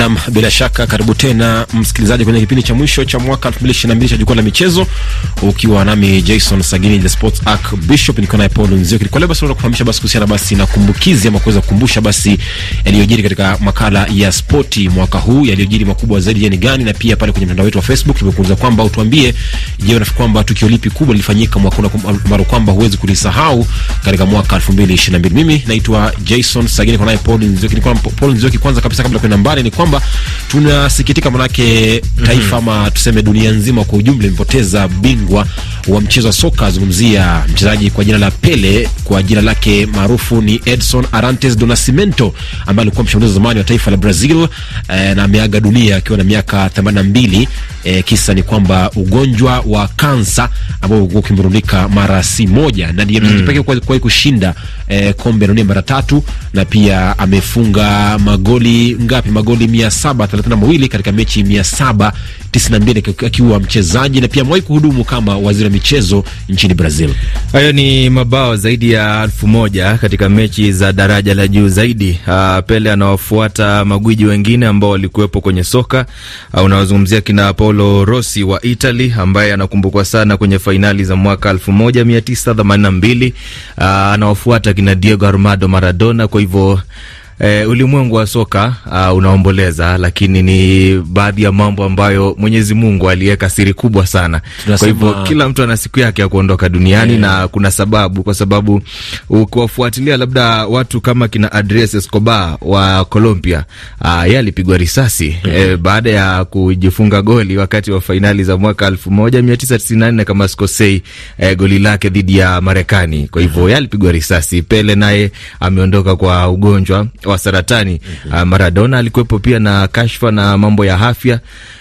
Nam, bila shaka karibu tena msikilizaji kwenye kipindi cha mwisho cha mwaka 2022 cha jukwaa la michezo, ukiwa nami Jason Sagini the Sports Arc Bishop, niko naye Paul Nzio. Kwa leo basi tunataka basi kuhusiana basi na kumbukizi ama kuweza kukumbusha basi yaliyojiri katika makala ya spoti mwaka huu, yaliyojiri makubwa zaidi ni gani, na pia pale kwenye mtandao wetu wa Facebook tumekuuliza kwamba utuambie, je, unafikiri kwamba tukio lipi kubwa lilifanyika mwaka huu ambalo kwamba huwezi kulisahau katika mwaka 2022? Mimi naitwa Jason Sagini, kwa naye Paul Nzio. Paul Nzio, kwanza kabisa kabla kwenda mbali ni kwamba tunasikitika manake taifa ama mm -hmm. tuseme dunia nzima kwa ujumla imepoteza bingwa wa mchezo wa soka. Azungumzia mchezaji kwa jina la Pele, kwa jina lake maarufu ni Edson Arantes do Nascimento ambaye alikuwa mshambulizi wa zamani wa taifa la Brazil eh, na ameaga dunia akiwa na miaka 82. Eh, kisa ni kwamba ugonjwa wa kansa ambao ulikuwa ukimrundika mara si moja, na ndiye mchezaji mm. pekee kwa kushinda eh, kombe la dunia mara tatu, na pia amefunga magoli ngapi? Magoli mia saba thelathini na mawili katika mechi mia saba tisini na mbili akiwa mchezaji na pia amewahi kuhudumu kama waziri wa michezo nchini Brazil. Hayo ni mabao zaidi ya elfu moja katika mechi za daraja la juu zaidi. Uh, Pele anawafuata magwiji wengine ambao walikuwepo kwenye soka. Uh, unawazungumzia kina Paolo Rossi wa Italy ambaye anakumbukwa sana kwenye fainali za mwaka elfu moja mia tisa themanini na mbili. Uh, anawafuata kina Diego Armando Maradona. Kwa hivyo E, ulimwengu wa soka uh, unaomboleza, lakini ni baadhi ya mambo ambayo Mwenyezi Mungu aliweka siri kubwa sana. Tunasema... Kwa hivyo kila mtu ana siku yake ya kuondoka duniani yeah. Na kuna sababu, kwa sababu ukiwafuatilia labda watu kama kina Andres Escobar wa Colombia uh, yeye alipigwa risasi mm -hmm. E, baada ya kujifunga goli wakati wa fainali za mwaka elfu moja mia tisa tisini na nne kama sikosei, e, goli lake dhidi ya Marekani. Kwa hivyo yeye alipigwa risasi. Pele naye ameondoka kwa ugonjwa wa saratani. -hmm. Uh, Maradona alikuwepo pia na kashfa na mambo ya afya.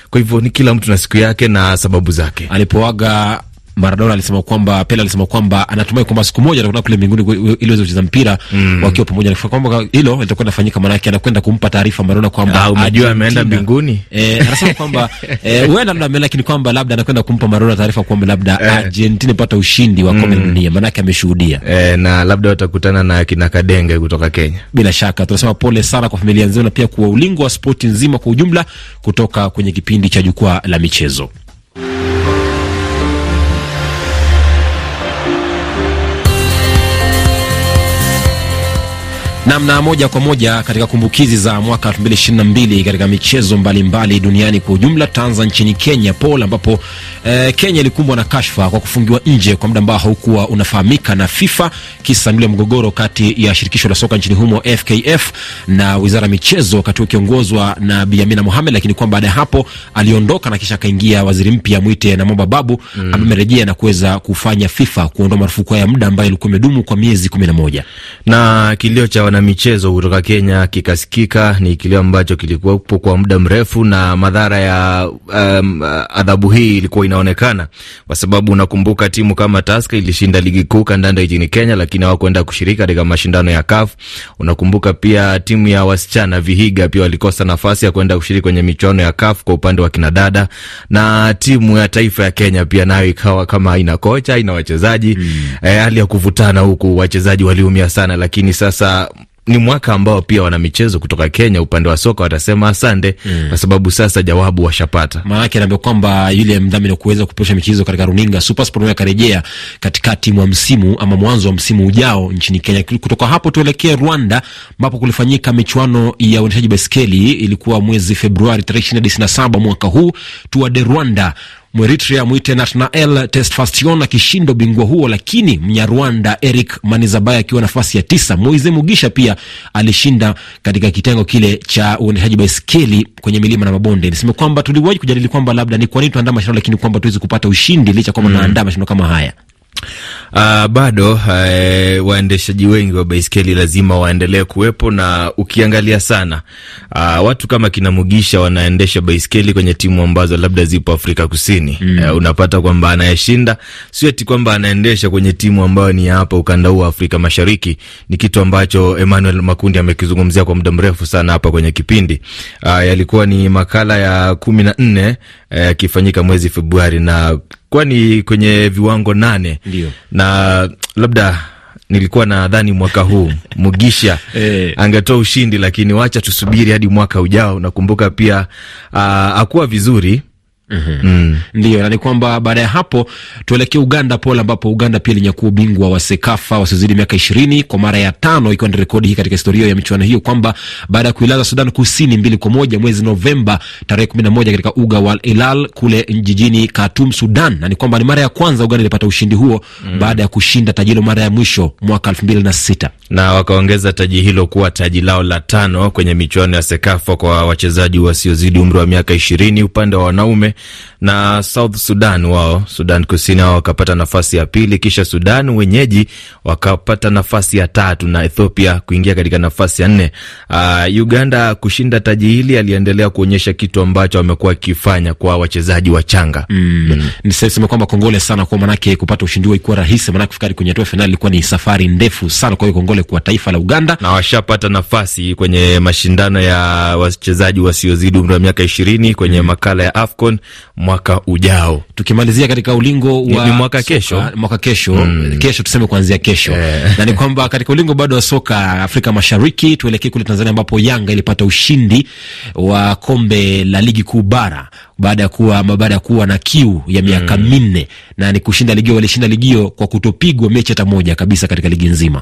Kwa hivyo ni kila mtu na siku yake na sababu zake. Alipoaga Maradona alisema kwamba Pele alisema kwamba anatumai kwamba siku moja atakwenda kule mbinguni ili aweze kucheza mpira mm. wakiwa pamoja, kwamba hilo litakuwa linafanyika, maanake anakwenda kumpa taarifa Maradona kwamba umejua ameenda mbinguni. Eh, anasema kwamba eh, huenda labda ameenda, lakini kwamba labda anakwenda kumpa Maradona taarifa kwamba labda eh, Argentina ipata ushindi wa kombe la mm. dunia, maanake ameshuhudia eh, na labda watakutana na kina Kadenge kutoka Kenya. Bila shaka tunasema pole sana kwa familia nzima na pia kwa ulingo wa spoti nzima kwa ujumla, kutoka kwenye kipindi cha jukwaa la michezo. Namna moja kwa moja katika kumbukizi za mwaka 2022 katika michezo mbalimbali mbali duniani kwa ujumla. Tanza nchini Kenya Paul, ambapo eh, Kenya ilikumbwa na kashfa kwa kufungiwa nje kwa muda ambao haukuwa unafahamika na FIFA, kisa ule mgogoro kati ya shirikisho la soka nchini humo FKF na wizara ya michezo, wakati ukiongozwa na Bi Amina Mohamed, lakini kwamba baada ya hapo aliondoka na kisha akaingia waziri mpya mwite na Momba Babu mm, amerejea na kuweza kufanya FIFA kuondoa marufuku ya muda ambayo ilikuwa imedumu kwa miezi 11 na kilio cha wana michezo kutoka Kenya kikasikika. Ni kilio ambacho kilikuwepo kwa muda mrefu, na madhara ya um, adhabu hii ilikuwa inaonekana, kwa sababu unakumbuka timu kama Tusker ilishinda ligi kuu kandanda nchini Kenya, lakini hawakwenda kushiriki katika mashindano ya CAF. Unakumbuka pia timu ya wasichana Vihiga pia walikosa nafasi ya kwenda kushiriki kwenye michuano ya CAF kwa upande wa kinadada, na timu ya taifa ya Kenya pia nayo ikawa kama haina kocha, haina wachezaji mm. Eh, hali ya kuvutana huku, wachezaji waliumia sana, lakini sasa ni mwaka ambao pia wana michezo kutoka Kenya upande wa soka watasema asante mm. kwa sababu sasa jawabu washapata. Maanake anaambia kwamba yule mdhamini kuweza kupeperusha michezo katika runinga SuperSport akarejea katikati mwa msimu ama mwanzo wa msimu ujao nchini Kenya. Kutoka hapo tuelekee Rwanda ambapo kulifanyika michuano ya uendeshaji baiskeli, ilikuwa mwezi Februari tarehe ishirini hadi ishirini na saba mwaka huu. Tour de Rwanda Mweritria mwite Nathanael Testfastion akishinda ubingwa huo, lakini Mnyarwanda Eric Manizabaya akiwa nafasi ya tisa. Moise Mugisha pia alishinda katika kitengo kile cha uendeshaji baiskeli kwenye milima na mabonde. Niseme kwamba tuliwahi kujadili kwamba labda ni kwa nini tuandaa mashindano, lakini kwamba tuwezi kupata ushindi licha kwamba tunaandaa mm. mashindano kama haya. Uh, bado uh, waendeshaji wengi wa baiskeli lazima waendelee kuwepo, na ukiangalia sana uh, watu kama kina Mugisha wanaendesha baiskeli kwenye timu ambazo labda zipo Afrika Kusini mm. Uh, unapata kwamba anayeshinda sio eti kwamba anaendesha kwenye timu ambayo ni hapa ukanda huu wa Afrika Mashariki. Ni kitu ambacho Emmanuel Makundi amekizungumzia kwa muda mrefu sana hapa kwenye kipindi uh, yalikuwa ni makala ya kumi na nne yakifanyika uh, mwezi Februari na kwani kwenye viwango nane Ndiyo. na labda nilikuwa nadhani mwaka huu Mugisha hey, angetoa ushindi, lakini wacha tusubiri hadi mwaka ujao. Nakumbuka pia uh, akuwa vizuri Ndio, na ni kwamba baada ya hapo tuelekee Uganda pole, ambapo Uganda pia ilinyakua ubingwa wa Sekafa wasiozidi miaka ishirini kwa mara ya tano, ikiwa ni rekodi hii katika historia ya michuano hiyo, kwamba baada ya kuilaza Sudan Kusini mbili kwa moja mwezi Novemba tarehe kumi na moja katika uga wa Al kule jijini Khartoum, Sudan, na ni kwamba ni mara ya kwanza Uganda ilipata ushindi huo baada ya kushinda taji hilo mara ya mwisho mwaka elfu mbili na sita. Na wakaongeza taji hilo kuwa taji lao la tano kwenye michuano ya Sekafa kwa wachezaji wasiozidi umri wa miaka ishirini upande wa wanaume, na South Sudan wao, Sudan Kusini wao wakapata nafasi ya pili, kisha Sudan wenyeji wakapata nafasi ya tatu na Ethiopia kuingia katika nafasi ya nne. Uh, Uganda kushinda taji hili aliendelea kuonyesha kitu ambacho wamekuwa wakifanya kwa wachezaji wachanga Mm. Kwamba kongole sana kwa manake kupata ushindi huo ikuwa rahisi, manake kufikari kwenye hatua fainali ilikuwa ni safari ndefu sana. Kwa hiyo kongole kwa taifa la Uganda. na washapata nafasi kwenye mashindano ya wachezaji wasiozidi umri wa miaka ishirini kwenye makala ya AFCON mwaka ujao. Tukimalizia katika ulingo wa ni mwaka kesho. mwaka kesho kesho, tuseme kuanzia kesho na ni kwamba katika ulingo bado wa soka Afrika Mashariki, tuelekee kule Tanzania ambapo Yanga ilipata ushindi wa kombe la ligi kuu bara baada ya kuwa ama baada ya kuwa na kiu ya miaka minne na ni kushinda ligio. Walishinda ligio kwa kutopigwa mechi hata moja kabisa katika ligi nzima.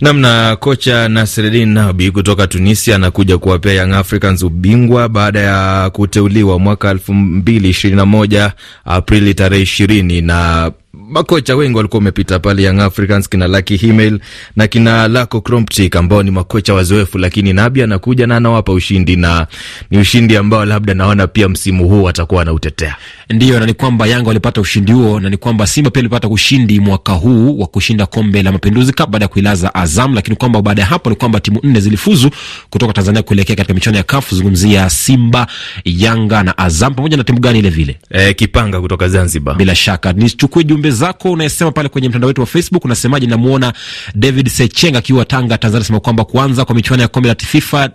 Namna kocha Nasreddin Nabi kutoka Tunisia anakuja kuwapea Young Africans ubingwa baada ya kuteuliwa mwaka elfu mbili ishirini na moja Aprili tarehe ishirini na makocha wengi walikuwa wamepita pale Young Africans, kina Lucky Himel na kina Lako Kromptik ambao ni makocha wazoefu, lakini Nabi anakuja na anawapa ushindi, na ni ushindi ambao labda naona pia msimu huu atakuwa anautetea. Ndio, na ni kwamba Yanga walipata ushindi huo, na ni kwamba Simba pia ilipata ushindi mwaka huu wa kushinda kombe la Mapinduzi Cup baada ya kuilaza Azam, lakini kwamba baada ya hapo ni kwamba timu nne zilifuzu kutoka Tanzania kuelekea katika michuano ya CAF. Zungumzia Simba, Yanga na Azam pamoja na timu gani ile vile E, Kipanga kutoka Zanzibar. bila shaka nichukue jumbe zako unayesema pale kwenye mtandao wetu wa Facebook. Unasemaje? Namuona David Secheng akiwa Tanga, Tanzania, anasema kwamba kuanza kwa michuano ya kombe la FIFA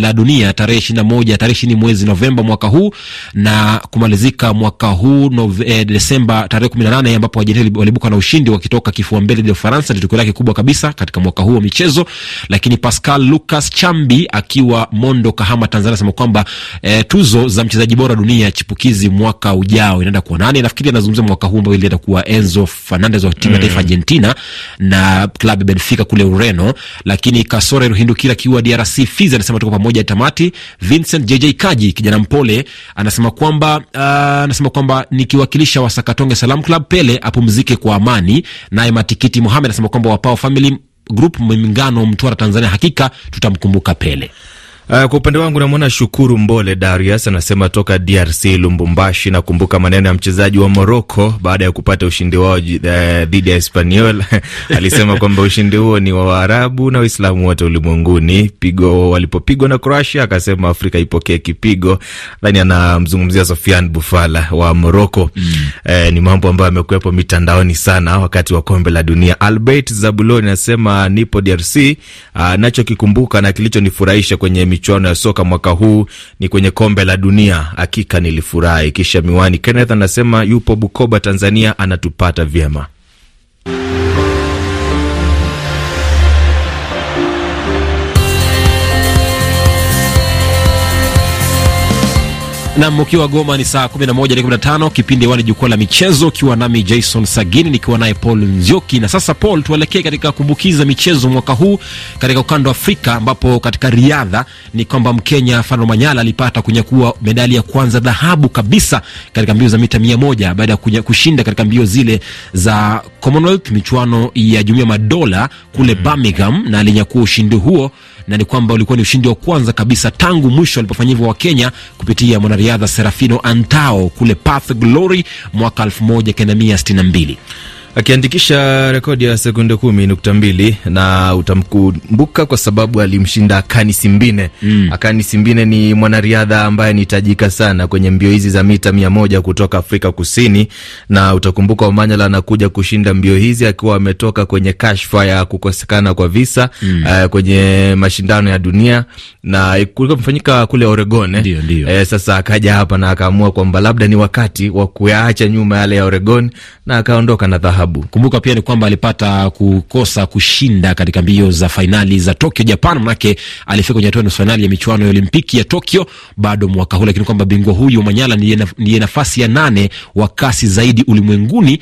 la dunia tarehe ishirini na moja tarehe ishirini mwezi Novemba mwaka huu na kumalizika mwaka huu nove, eh, Desemba tarehe kumi na nane ambapo Argentina walibuka na ushindi wakitoka kifua mbele dhidi ya Ufaransa. Ni tukio lake kubwa kabisa katika mwaka huu wa michezo. Lakini Pascal Lucas Chambi akiwa Mondo, Kahama, Tanzania, anasema kwamba eh, tuzo za mchezaji bora dunia chipukizi mwaka ujao inaenda kuwa nani? Nafikiri anazungumzia mwaka huu ambao ilienda kuwa Enzo Fernandez wa timu ya taifa Argentina na klabu ya Benfica kule Ureno. Lakini Kasore Ruhindukira akiwa DRC Fizi anasema tuko pamoja tamati. Vincent JJ Kaji kijana mpole anasema kwamba uh, anasema kwamba nikiwakilisha Wasakatonge Salam Club, Pele apumzike kwa amani. Naye Matikiti Mohamed anasema kwamba Wapao Family Group Mingano, Mtwara, Tanzania, hakika tutamkumbuka Pele. Uh, kwa upande wangu namwona Shukuru Mbole Darius anasema toka DRC Lumbumbashi. Nakumbuka maneno ya mchezaji wa Morocco baada ya kupata ushindi wao eh, dhidi ya Espanyol alisema kwamba ushindi huo ni wa Waarabu na Waislamu wote ulimwenguni. Pigo walipopigwa na Croatia, akasema Afrika ipokee kipigo. Nadhani anamzungumzia Sofian Bufala wa Morocco. Eh, ni mambo ambayo yamekuwepo mitandaoni sana wakati wa kombe la dunia. Albert Zabuloni anasema nipo DRC. Uh, nachokikumbuka na kilichonifurahisha kwenye michuano ya soka mwaka huu ni kwenye kombe la dunia, hakika nilifurahi. Kisha Miwani Kenneth anasema yupo Bukoba, Tanzania, anatupata vyema. Nam, mkiwa Goma ni saa 11 15, kipindi wani jukwaa la michezo, ukiwa nami Jason Sagini nikiwa naye Paul Nzioki. Na sasa Paul, tuelekee katika kumbukiza michezo mwaka huu katika ukanda wa Afrika, ambapo katika riadha ni kwamba Mkenya Fano Manyala alipata kunyakua medali ya kwanza dhahabu kabisa katika mbio za mita mia moja baada ya kushinda katika mbio zile za Commonwealth, michuano ya Jumuiya Madola kule Birmingham, na alinyakua ushindi huo na ni kwamba ulikuwa ni ushindi wa kwanza kabisa tangu mwisho alipofanya hivyo wa Kenya kupitia mwanariadha Serafino Antao kule Path Glory mwaka 1962. Akiandikisha rekodi ya sekunde kumi nukta mbili na utamkumbuka kwa sababu alimshinda Akani Simbine. Mm. Akani Simbine ni mwanariadha ambaye ni tajika sana kwenye mbio hizi za mita mia moja kutoka Afrika Kusini, na utakumbuka Omanyala anakuja kushinda mbio hizi akiwa ametoka kwenye kashfa ya kukosekana kwa visa mm. uh, kwenye mashindano ya dunia na kulikuwa mfanyika kule Oregon eh? Ndio, ndio. Eh, sasa akaja hapa na akaamua kwamba labda ni wakati wa kuyaacha nyuma yale ya Oregon na akaondoka na dhahabu dhahabu. Kumbuka pia ni kwamba alipata kukosa kushinda katika mbio za fainali za Tokyo, Japan, manake alifika kwenye hatua nusu fainali ya michuano ya Olimpiki ya Tokyo bado mwaka huu, lakini kwamba bingwa huyu Manyala ndiye nafasi ya nane wa kasi zaidi ulimwenguni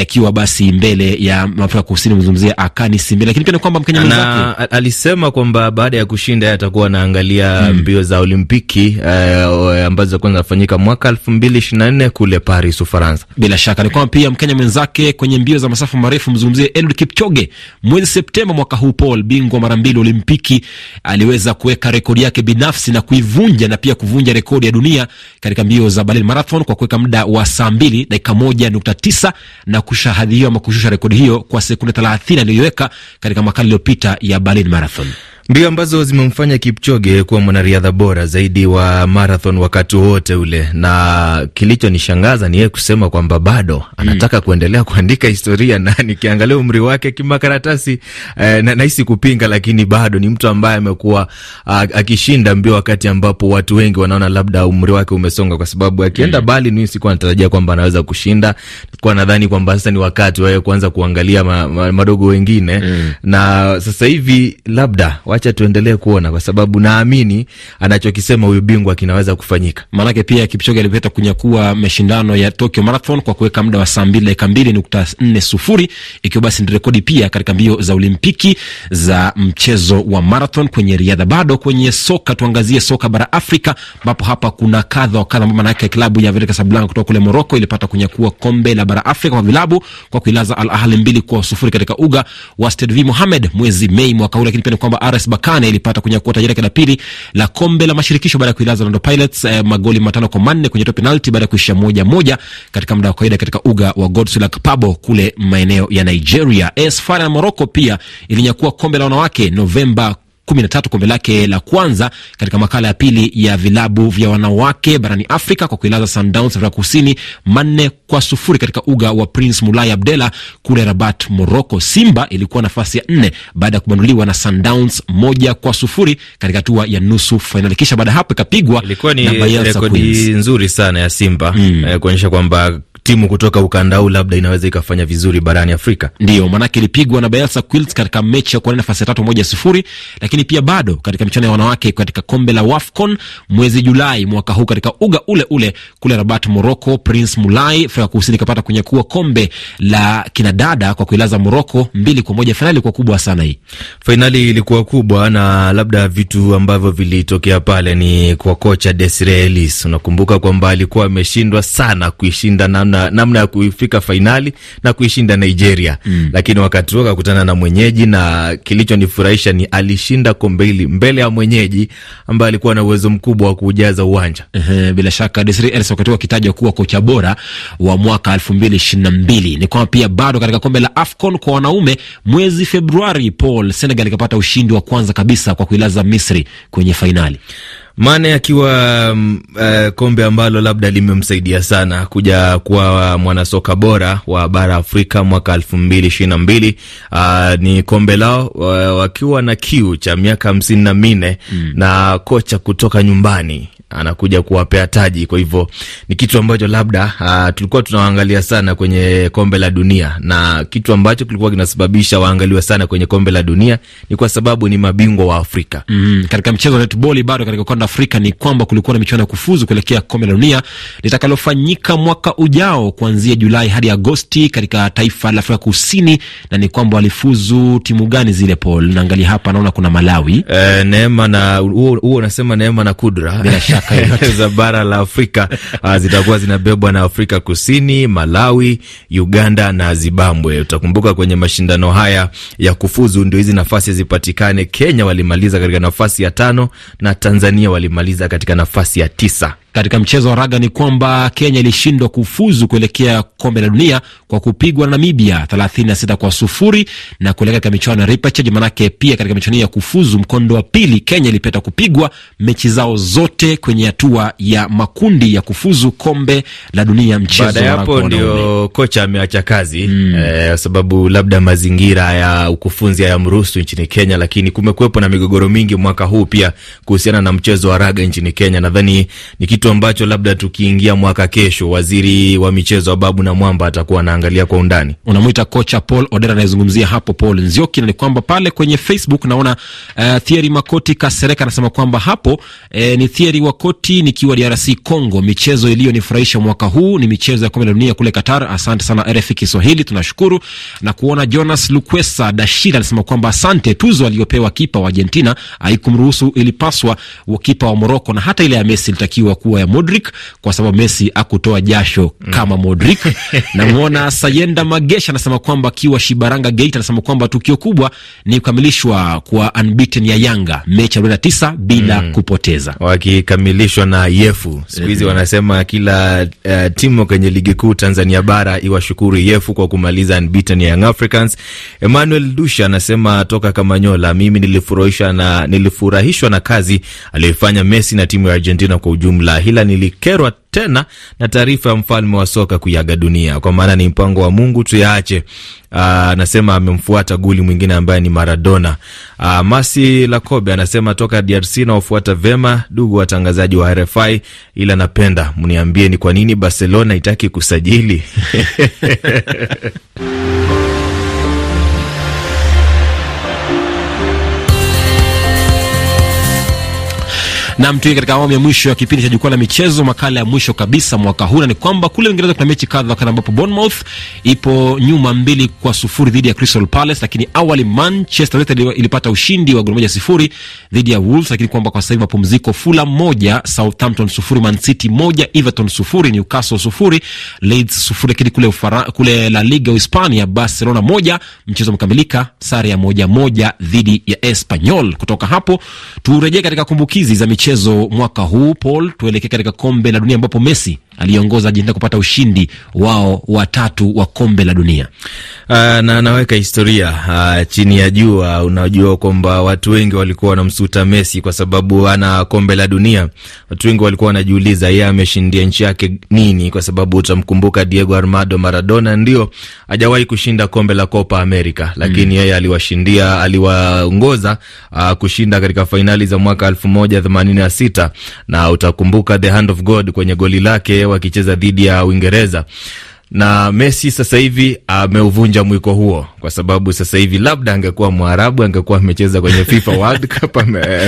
akiwa e, basi mbele ya Afrika Kusini, mzungumzia Akani Simbele, lakini pia ni kwamba Mkenya mwenzake alisema kwamba baada ya kushinda atakuwa anaangalia hmm, mbio za Olimpiki eh, ambazo zitakuwa zinafanyika mwaka elfu mbili ishirini na nne kule Paris, Ufaransa. Bila shaka ni kwamba pia Mkenya mwenzake kwenye mbio za masafa marefu mzungumzie Eliud Kipchoge, mwezi Septemba mwaka huu, Paul bingwa mara mbili Olimpiki, aliweza kuweka rekodi yake binafsi na kuivunja na pia kuvunja rekodi ya dunia katika mbio za Berlin Marathon kwa kuweka muda wa saa mbili dakika moja nukta tisa na kushahadhiwa ama kushusha rekodi hiyo kwa sekunde thelathini aliyoiweka katika makala iliyopita ya Berlin Marathon mbio ambazo zimemfanya Kipchoge kuwa mwanariadha bora zaidi wa marathon wakati wote ule, na kilichonishangaza ni yeye kusema kwamba bado anataka mm, kuendelea kuandika historia, na nikiangalia umri wake kimakaratasi eh, na nahisi kupinga, lakini bado ni mtu ambaye amekuwa akishinda mbio wakati ambapo watu wengi wanaona labda umri wake umesonga, kwa sababu akienda mm, bali mimi sikuwa natarajia kwamba anaweza kushinda. Kwa nadhani kwamba sasa ni wakati waye kuanza kuangalia ma, ma, madogo wengine. Mm, na sasa hivi labda wacha tuendelee kuona, kwa sababu naamini anachokisema huyu bingwa kinaweza kufanyika. Maanake pia Kipchoge alipeta kunyakua mashindano ya Tokyo Marathon kwa kuweka muda wa saa mbili dakika mbili nukta nne sufuri ikiwa basi ni rekodi pia katika mbio za Olimpiki za mchezo wa marathon kwenye riadha. Bado kwenye soka, tuangazie soka bara Afrika, ambapo hapa kuna kadha wa kadha. Maanake klabu ya Vita Casablanca kutoka kule Moroko ilipata kunyakua kombe la bara Afrika kwa vilabu kwa kuilaza Al Ahly mbili kwa sufuri katika uga wa Stade V Mohamed mwezi Mei mwaka huu, lakini pia ni kwamba RS Berkane ilipata kunyakua taji lake la pili la kombe la mashirikisho baada ya kuilaza Orlando Pirates eh, magoli matano kwa manne kwenye penalti baada ya kuisha moja moja katika muda wa kawaida katika uga wa Goodluck Pabo kule maeneo ya Nigeria. AS FAR ya Morocco pia ilinyakua kombe la wanawake Novemba kumi na tatu kombe lake la kwanza katika makala ya pili ya vilabu vya wanawake barani Afrika kwa kuilaza Sundowns Afrika Kusini manne kwa sufuri katika uga wa Prince Mulai Abdella kule Rabat, Morocco. Simba ilikuwa nafasi ya nne baada ya kubanduliwa na Sundowns moja kwa sufuri katika hatua ya nusu fainali, kisha baada hapo ikapigwa. Ilikuwa ni rekodi nzuri sana ya Simba mm, eh, kuonyesha kwamba timu kutoka ukanda huu labda inaweza ikafanya vizuri barani Afrika. Ndio maanake ilipigwa na Bayelsa Quilts katika mechi ya kuwania nafasi ya tatu moja sifuri, lakini pia bado katika michuano ya wanawake katika kombe la WAFCON mwezi Julai mwaka huu katika uga ule ule kule Rabat, Morocco, Prince Mulai Afrika Kusini ikapata kunyakua kombe la kinadada kwa kuilaza Morocco mbili kwa moja. Fainali ilikuwa kubwa sana hii. Fainali ilikuwa kubwa na labda vitu ambavyo vilitokea pale ni kwa kocha Desire Ellis. Unakumbuka kwamba alikuwa ameshindwa sana kuishinda namna namna, namna ya kuifika fainali na kuishinda Nigeria mm. Lakini wakati huo akakutana na mwenyeji, na kilichonifurahisha ni alishinda kombe hili mbele ya mwenyeji ambaye alikuwa na uwezo mkubwa wa kujaza uwanja. Ehe, bila shaka Desire Elsa wakati huo akitajwa kuwa kocha bora wa mwaka elfu mbili ishirini na mbili. Ni kwamba pia bado katika kombe la AFCON kwa wanaume mwezi Februari, Paul Senegal ikapata ushindi wa kwanza kabisa kwa kuilaza Misri kwenye fainali. Mane akiwa uh, kombe ambalo labda limemsaidia sana kuja kuwa mwanasoka bora wa bara Afrika mwaka elfu mbili ishirini na mbili. Uh, ni kombe lao uh, wakiwa na kiu cha miaka hamsini na minne mm. na kocha kutoka nyumbani anakuja kuwapea taji. Kwa hivyo ni kitu ambacho labda uh, tulikuwa tunawaangalia sana kwenye kombe la dunia, na kitu ambacho kilikuwa kinasababisha waangaliwe sana kwenye kombe la dunia ni kwa sababu ni mabingwa wa Afrika. Mm, katika mchezo wa netball bado katika ukanda Afrika ni kwamba kulikuwa na michuano ya kufuzu kuelekea kombe la dunia litakalofanyika mwaka ujao kuanzia Julai hadi Agosti katika taifa la Afrika Kusini, na ni kwamba walifuzu timu gani zile, Paul? Naangalia hapa naona kuna Malawi, e, Neema na huo unasema Neema na Kudra bila shaka za bara la Afrika uh, zitakuwa zinabebwa na Afrika Kusini, Malawi, Uganda na Zimbabwe. Utakumbuka kwenye mashindano haya ya kufuzu ndio hizi nafasi zipatikane. Kenya walimaliza katika nafasi ya tano na Tanzania walimaliza katika nafasi ya tisa. Katika mchezo wa raga ni kwamba Kenya ilishindwa kufuzu kuelekea kombe la dunia kwa kupigwa na Namibia 36 kwa sufuri na kuelekea katika michuano ya repechage. Manake pia katika michuano ya kufuzu mkondo wa pili Kenya ilipeta kupigwa mechi zao zote kwenye hatua ya makundi ya kufuzu kombe la dunia. Mchezo baada hapo ndio kocha ameacha kazi mm. Eh, sababu labda mazingira ya ukufunzi hayamruhusu nchini Kenya, lakini kumekuwepo na migogoro mingi mwaka huu pia kuhusiana na mchezo wa raga nchini Kenya. Nadhani ni kitu kitu ambacho labda tukiingia mwaka kesho, waziri wa michezo wa Babu na Mwamba atakuwa anaangalia kwa undani. Unamwita kocha Paul Odera anayezungumzia hapo Paul Nzioki, na ni kwamba pale kwenye Facebook naona uh, Thierry Makoti Kasereka anasema kwamba hapo eh, ni Thierry Wakoti nikiwa DRC Congo, michezo iliyonifurahisha mwaka huu ni michezo ya kombe la dunia kule Qatar. Asante sana RFI Kiswahili, tunashukuru na kuona. Jonas Lukwesa Dashira anasema kwamba asante, tuzo aliyopewa kipa wa Argentina haikumruhusu, ilipaswa kipa wa Moroko na hata ile ya Messi ilitakiwa kuwa ya Modric kwa sababu Messi akutoa jasho kama Modric. Namwona Sayenda Magesha anasema kwamba akiwa Shibaranga Geita, anasema kwamba tukio kubwa ni kukamilishwa kwa unbeaten ya Yanga mechi arobaini na tisa bila mm, kupoteza wakikamilishwa na Yefu. Siku hizi wanasema kila uh, timu kwenye ligi kuu Tanzania bara iwashukuru Yefu kwa kumaliza unbeaten ya Young Africans. Emmanuel Dusha anasema toka Kamanyola, mimi nilifurahishwa na, nilifurahishwa na kazi aliyoifanya Messi na timu ya Argentina kwa ujumla, ila nilikerwa tena na taarifa ya mfalme wa soka kuiaga dunia, kwa maana ni mpango wa Mungu tuyaache. Anasema amemfuata guli mwingine ambaye ni Maradona. Aa, Masi Lakobe anasema toka DRC nawafuata vema dugu watangazaji wa RFI, ila napenda mniambie ni kwa nini Barcelona itaki kusajili Nam, mtu katika awamu ya mwisho ya kipindi cha jukwaa la michezo, makala ya mwisho kabisa mwaka huu, na ni kwamba kule Uingereza kuna mechi kadha kadha, ambapo Bournemouth ipo nyuma mbili kwa sufuri dhidi ya Crystal Palace, lakini awali Manchester United ilipata ushindi wa goli moja sifuri dhidi ya Wolves, lakini kwamba kwa sasa hivi mapumziko, Fulham moja, Southampton sufuri, Man City moja, Everton sufuri, Newcastle sufuri, Leeds sufuri. Lakini kule Ufara, kule La Liga Uhispania, Barcelona moja, mchezo mkamilika sare ya moja moja dhidi ya Espanyol. Kutoka hapo turejee katika kumbukizi za michezo mwaka huu Paul, tuelekee katika kombe la dunia ambapo Messi aliongoza Argentina kupata ushindi wao watatu wa kombe la dunia. Uh, na anaweka historia uh, chini ya jua. Unajua kwamba watu wengi walikuwa wanamsuta Messi kwa sababu ana kombe la dunia. Watu wengi walikuwa wanajiuliza yeye ameshindia nchi yake nini, kwa sababu utamkumbuka Diego Armando Maradona ndio hajawahi kushinda kombe la Copa America, lakini yeye mm, aliwashindia aliwaongoza uh, kushinda katika fainali za mwaka elfu moja themanini na sita na utakumbuka the hand of God kwenye goli lake wakicheza dhidi ya Uingereza na Messi sasa hivi ameuvunja mwiko huo, kwa sababu sasa hivi labda angekuwa Mwarabu angekuwa amecheza kwenye FIFA World Cup,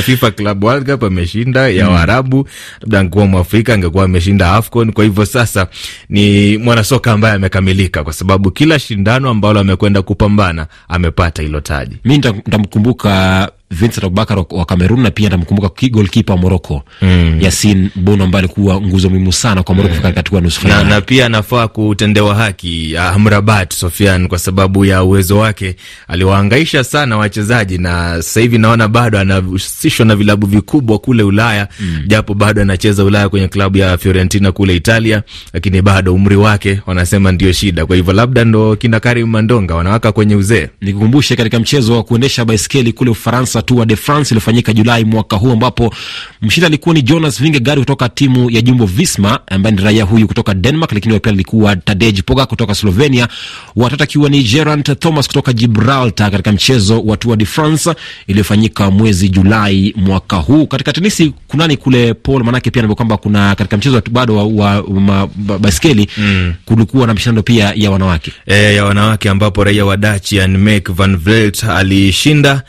FIFA Club World Cup ameshinda ya Waarabu. Labda angekuwa Mwafrika angekuwa ameshinda AFCON. Kwa hivyo sasa ni mwanasoka ambaye amekamilika, kwa sababu kila shindano ambalo amekwenda kupambana amepata hilo taji. Mi ntamkumbuka Vincent Abubakar wa Kamerun na pia namkumbuka golkipa wa Moroko mm. Yasin Bono ambaye alikuwa nguzo muhimu sana kwa Moroko kufika katika nusu na, na pia anafaa kutendewa haki Amrabat Sofian kwa sababu ya uwezo wake, aliwahangaisha sana wachezaji, na sasa hivi naona bado anahusishwa na vilabu vikubwa kule Ulaya mm. japo bado anacheza Ulaya kwenye klabu ya Fiorentina kule Italia, lakini bado umri wake wanasema ndio shida. Kwa hivyo labda ndo kina Karim Mandonga wanawaka kwenye uzee. Nikukumbushe katika mchezo wa kuendesha baiskeli kule Ufaransa Tour de France iliyofanyika Julai mwaka huu ambapo mshindi alikuwa ni Jonas Vingegaard kutoka timu ya Jumbo Visma ambaye ni raia huyu kutoka Denmark, lakini wa pili alikuwa Tadej Pogacar kutoka Slovenia, watatu akiwa ni Geraint Thomas kutoka Gibraltar katika mchezo wa Tour de France iliyofanyika mwezi Julai mwaka huu. Katika tenisi kunani kule Paul, manake pia ndio kwamba kuna katika mchezo bado wa, wa, wa ba, baiskeli mm. kulikuwa na mashindano pia ya wanawake e, ya wanawake ambapo raia wa Dutch Annemiek van Vleut alishinda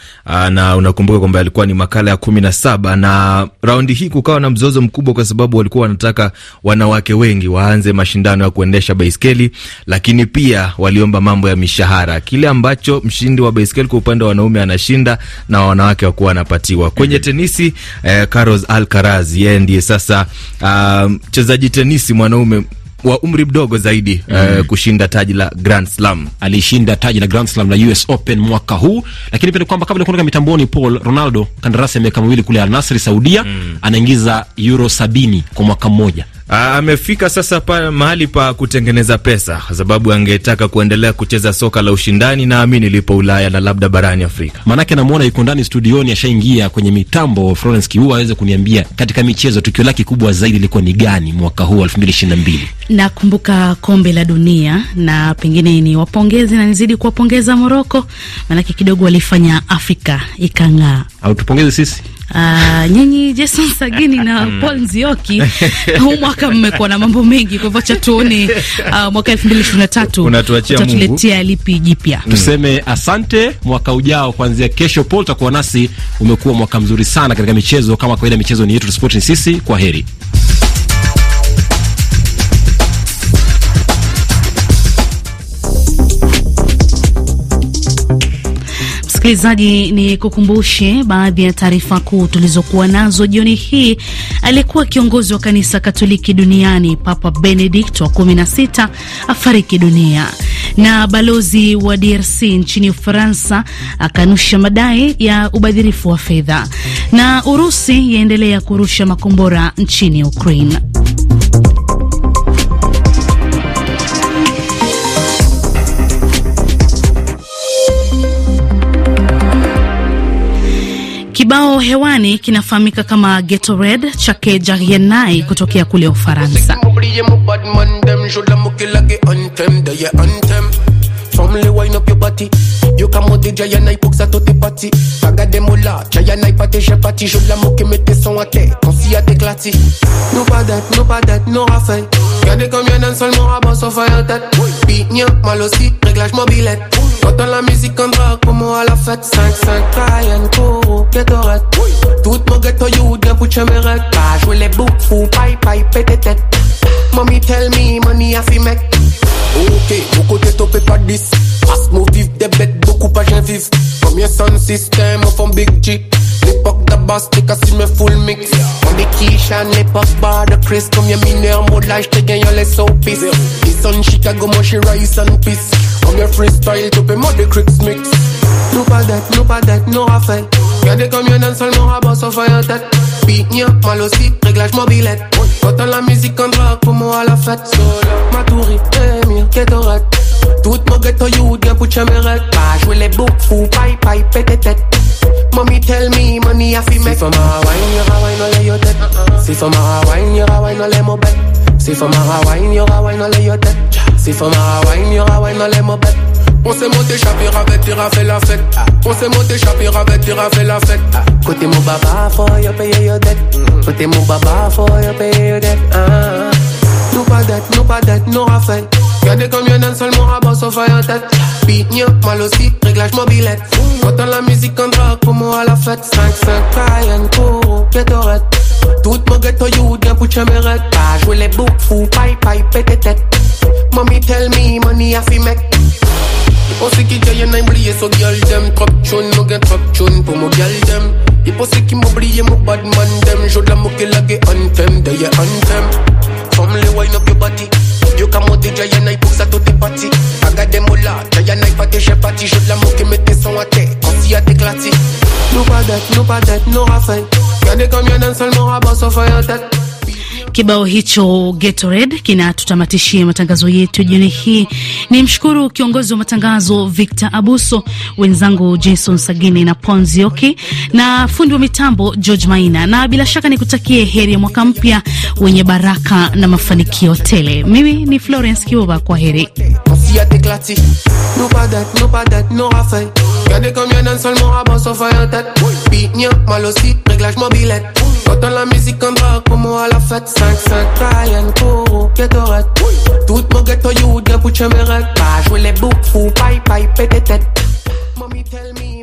na unakumbuka kwamba yalikuwa ni makala ya kumi na saba na raundi hii kukawa na mzozo mkubwa, kwa sababu walikuwa wanataka wanawake wengi waanze mashindano ya kuendesha baiskeli, lakini pia waliomba mambo ya mishahara, kile ambacho mshindi wa baiskeli kwa upande wa wanaume anashinda na wanawake wakuwa wanapatiwa. Kwenye tenisi eh, Carlos Alcaraz yeye ndiye sasa mchezaji um, tenisi mwanaume wa umri mdogo zaidi mm. uh, kushinda taji la Grand Slam. Alishinda taji la Grand Slam la US Open mwaka huu, lakini pia ni kwamba kabla kuondoka mitamboni, Paul Ronaldo kandarasi ya miaka miwili kule Al Nassr Saudia, mm. anaingiza euro sabini kwa mwaka mmoja. Amefika sasa pa mahali pa kutengeneza pesa, kwa sababu angetaka kuendelea kucheza soka la ushindani, naamini lipo Ulaya na labda barani Afrika. Maanake namwona yuko ndani studioni, ashaingia kwenye mitambo. Florence Kiua aweze kuniambia katika michezo, tukio lake kubwa zaidi ilikuwa ni gani mwaka huu elfu mbili ishirini na mbili? Nakumbuka kombe la dunia, na pengine ni wapongezi na nizidi kuwapongeza Moroko, maanake kidogo walifanya Afrika ikang'aa. Au tupongeze sisi Uh, nyinyi Jason Sagini na mm. Paul Nzioki huu mwaka mmekuwa na mambo mengi, kwa hivyo cha tuone uh, mwaka 2023 utatuletea lipi jipya. Tuseme asante. Mwaka ujao kuanzia kesho, Paul takuwa nasi. Umekuwa mwaka mzuri sana katika michezo, kama kawaida, michezo ni yetu, sport ni sisi. Kwa heri. Msikilizaji, ni kukumbushe baadhi ya taarifa kuu tulizokuwa nazo jioni hii. Aliyekuwa kiongozi wa kanisa Katoliki duniani Papa Benedict wa 16 afariki dunia, na balozi wa DRC nchini Ufaransa akanusha madai ya ubadhirifu wa fedha, na Urusi yaendelea kurusha makombora nchini Ukraine. Kibao hewani kinafahamika kama Ghetto Red chake Jarienai kutokea kule Ufaransa. Y'a des camionneurs seulement à boss au fire tête. Pignon, mal aussi, réglage mobilette. J'entends la musique en drague, pour moi à la fête. 5, 5, Ryan, Koro, Gatorette. Tout mon ghetto, you, de pour chemerette. Pas jouer les boucs, fou, paille, paille, pété tête. Mommy tell me, money a fi mec. Ok, beaucoup de topé pas 10. Passe mon vif, des bêtes, beaucoup pas j'invive. Combien son système, on font big G. Boss, take a así me full mix. on the Mami Keisha, Nepa, Bar, the Chris, comme y'a miné en mode live, j'te gagne les soapies. It's on Chicago, moi she rise and peace. On your freestyle, topé, moi the Cricks mix. No padet, no padet, no rafel. Y'a des camions dans le sol, mon rabat sauf à tête. Pigne, mal aussi, réglage mobilette. Quand la musique en drogue, pour moi à la fête. Solo, ma tourie, eh, mire, qu'est-ce Tout mon ghetto youth gen pou cheme ret Pa jwe le bouk fou, pay pay pete tet. Mommy tell me, money a fi mek Si fwa ma wine, yo ra wine ole yo Si fwa ma wine, yo ra wine ole mo bet Si fwa ma wine, yo ra wine ole yo tet. Uh-uh. Si fwa ma wine, yo ra wine ole mo bet On s'est monté chapir avec tira fait la fête. Uh-uh. On s'est monté chapir avec tira fait la fête. Uh-uh. Côté mon baba, faut yo payer yo dette. Mm-hmm. Côté mon baba, faut yo payer yo dette. Uh-huh. Nous pas dette, nous pas dette, nous rafait Y'a des camions dans seul mon rabat sauf en tête. Pignon, mal aussi, réglage mobilette J'entends la musique en drague, pour moi à la fête. 5-5, Cayenne, Toro, Kétorette Tout mon ghetto you, bien pour chamerette Pas jouer les boucs, fou, paille, paille, pété tête Mommy tell me, money a fi make Ipose ki jayan ay mbliye so gyal dem Trop. Chon, nou gen trop chon pou mou gyal dem Ipose ki mbliye mou bad man dem Jod la mou ke lage antem, deye antem Come le wine up your body. Yo kamote jaya na ipuza tote pati Agademola, jaya na ipate jepati Jeu de l'amour qui met tes sons à terre Quand il y Nous pas d'être, nous pas d'être, nous raffaires Y'en comme y'en a seulement rabat sauf en tête Kibao hicho Gatorade kinatutamatishia matangazo yetu jioni hii. Ni mshukuru kiongozi wa matangazo Victor Abuso, wenzangu Jason Sagini na Ponzioki na fundi wa mitambo George Maina, na bila shaka nikutakie heri ya mwaka mpya wenye baraka na mafanikio tele. Mimi ni Florence Kiova, kwa heri. Regardez comme y'a d'un seul mon rabat sauf à en tête. Pignat, mal aussi, réglage mobilette. Quand la musique en bas, comme à la fête. 5-5, Ryan, Koro, Gatorette. Toutes mon ghetto, you, bien pour chemerette. Pas jouer les boucs, fou, paille, paille, pété tête. Mommy, tell me.